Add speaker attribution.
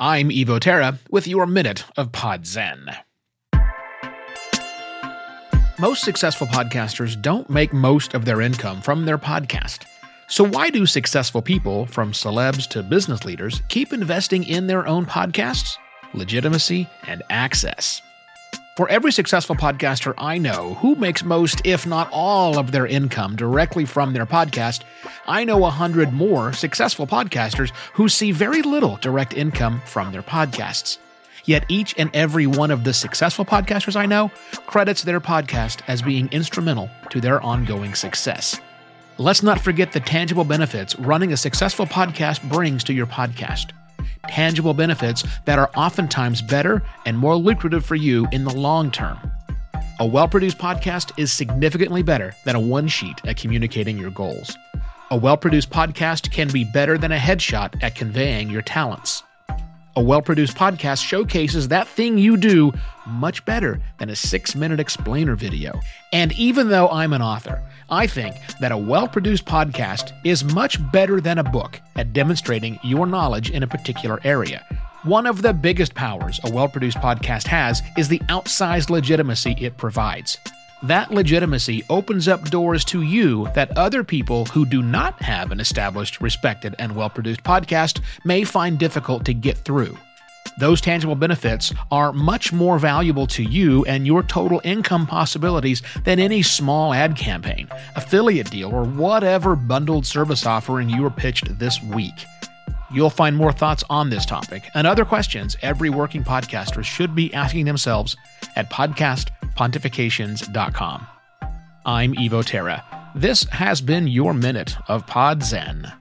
Speaker 1: I'm Evo Terra with your minute of Pod Zen. Most successful podcasters don't make most of their income from their podcast. So, why do successful people, from celebs to business leaders, keep investing in their own podcasts? Legitimacy and access. For every successful podcaster I know who makes most, if not all, of their income directly from their podcast, I know a hundred more successful podcasters who see very little direct income from their podcasts. Yet each and every one of the successful podcasters I know credits their podcast as being instrumental to their ongoing success. Let's not forget the tangible benefits running a successful podcast brings to your podcast tangible benefits that are oftentimes better and more lucrative for you in the long term. A well produced podcast is significantly better than a one sheet at communicating your goals. A well produced podcast can be better than a headshot at conveying your talents. A well produced podcast showcases that thing you do much better than a six minute explainer video. And even though I'm an author, I think that a well produced podcast is much better than a book at demonstrating your knowledge in a particular area. One of the biggest powers a well produced podcast has is the outsized legitimacy it provides. That legitimacy opens up doors to you that other people who do not have an established, respected, and well produced podcast may find difficult to get through. Those tangible benefits are much more valuable to you and your total income possibilities than any small ad campaign, affiliate deal, or whatever bundled service offering you were pitched this week. You'll find more thoughts on this topic and other questions every working podcaster should be asking themselves at podcastpontifications.com. I'm Evo Terra. This has been your minute of Pod Zen.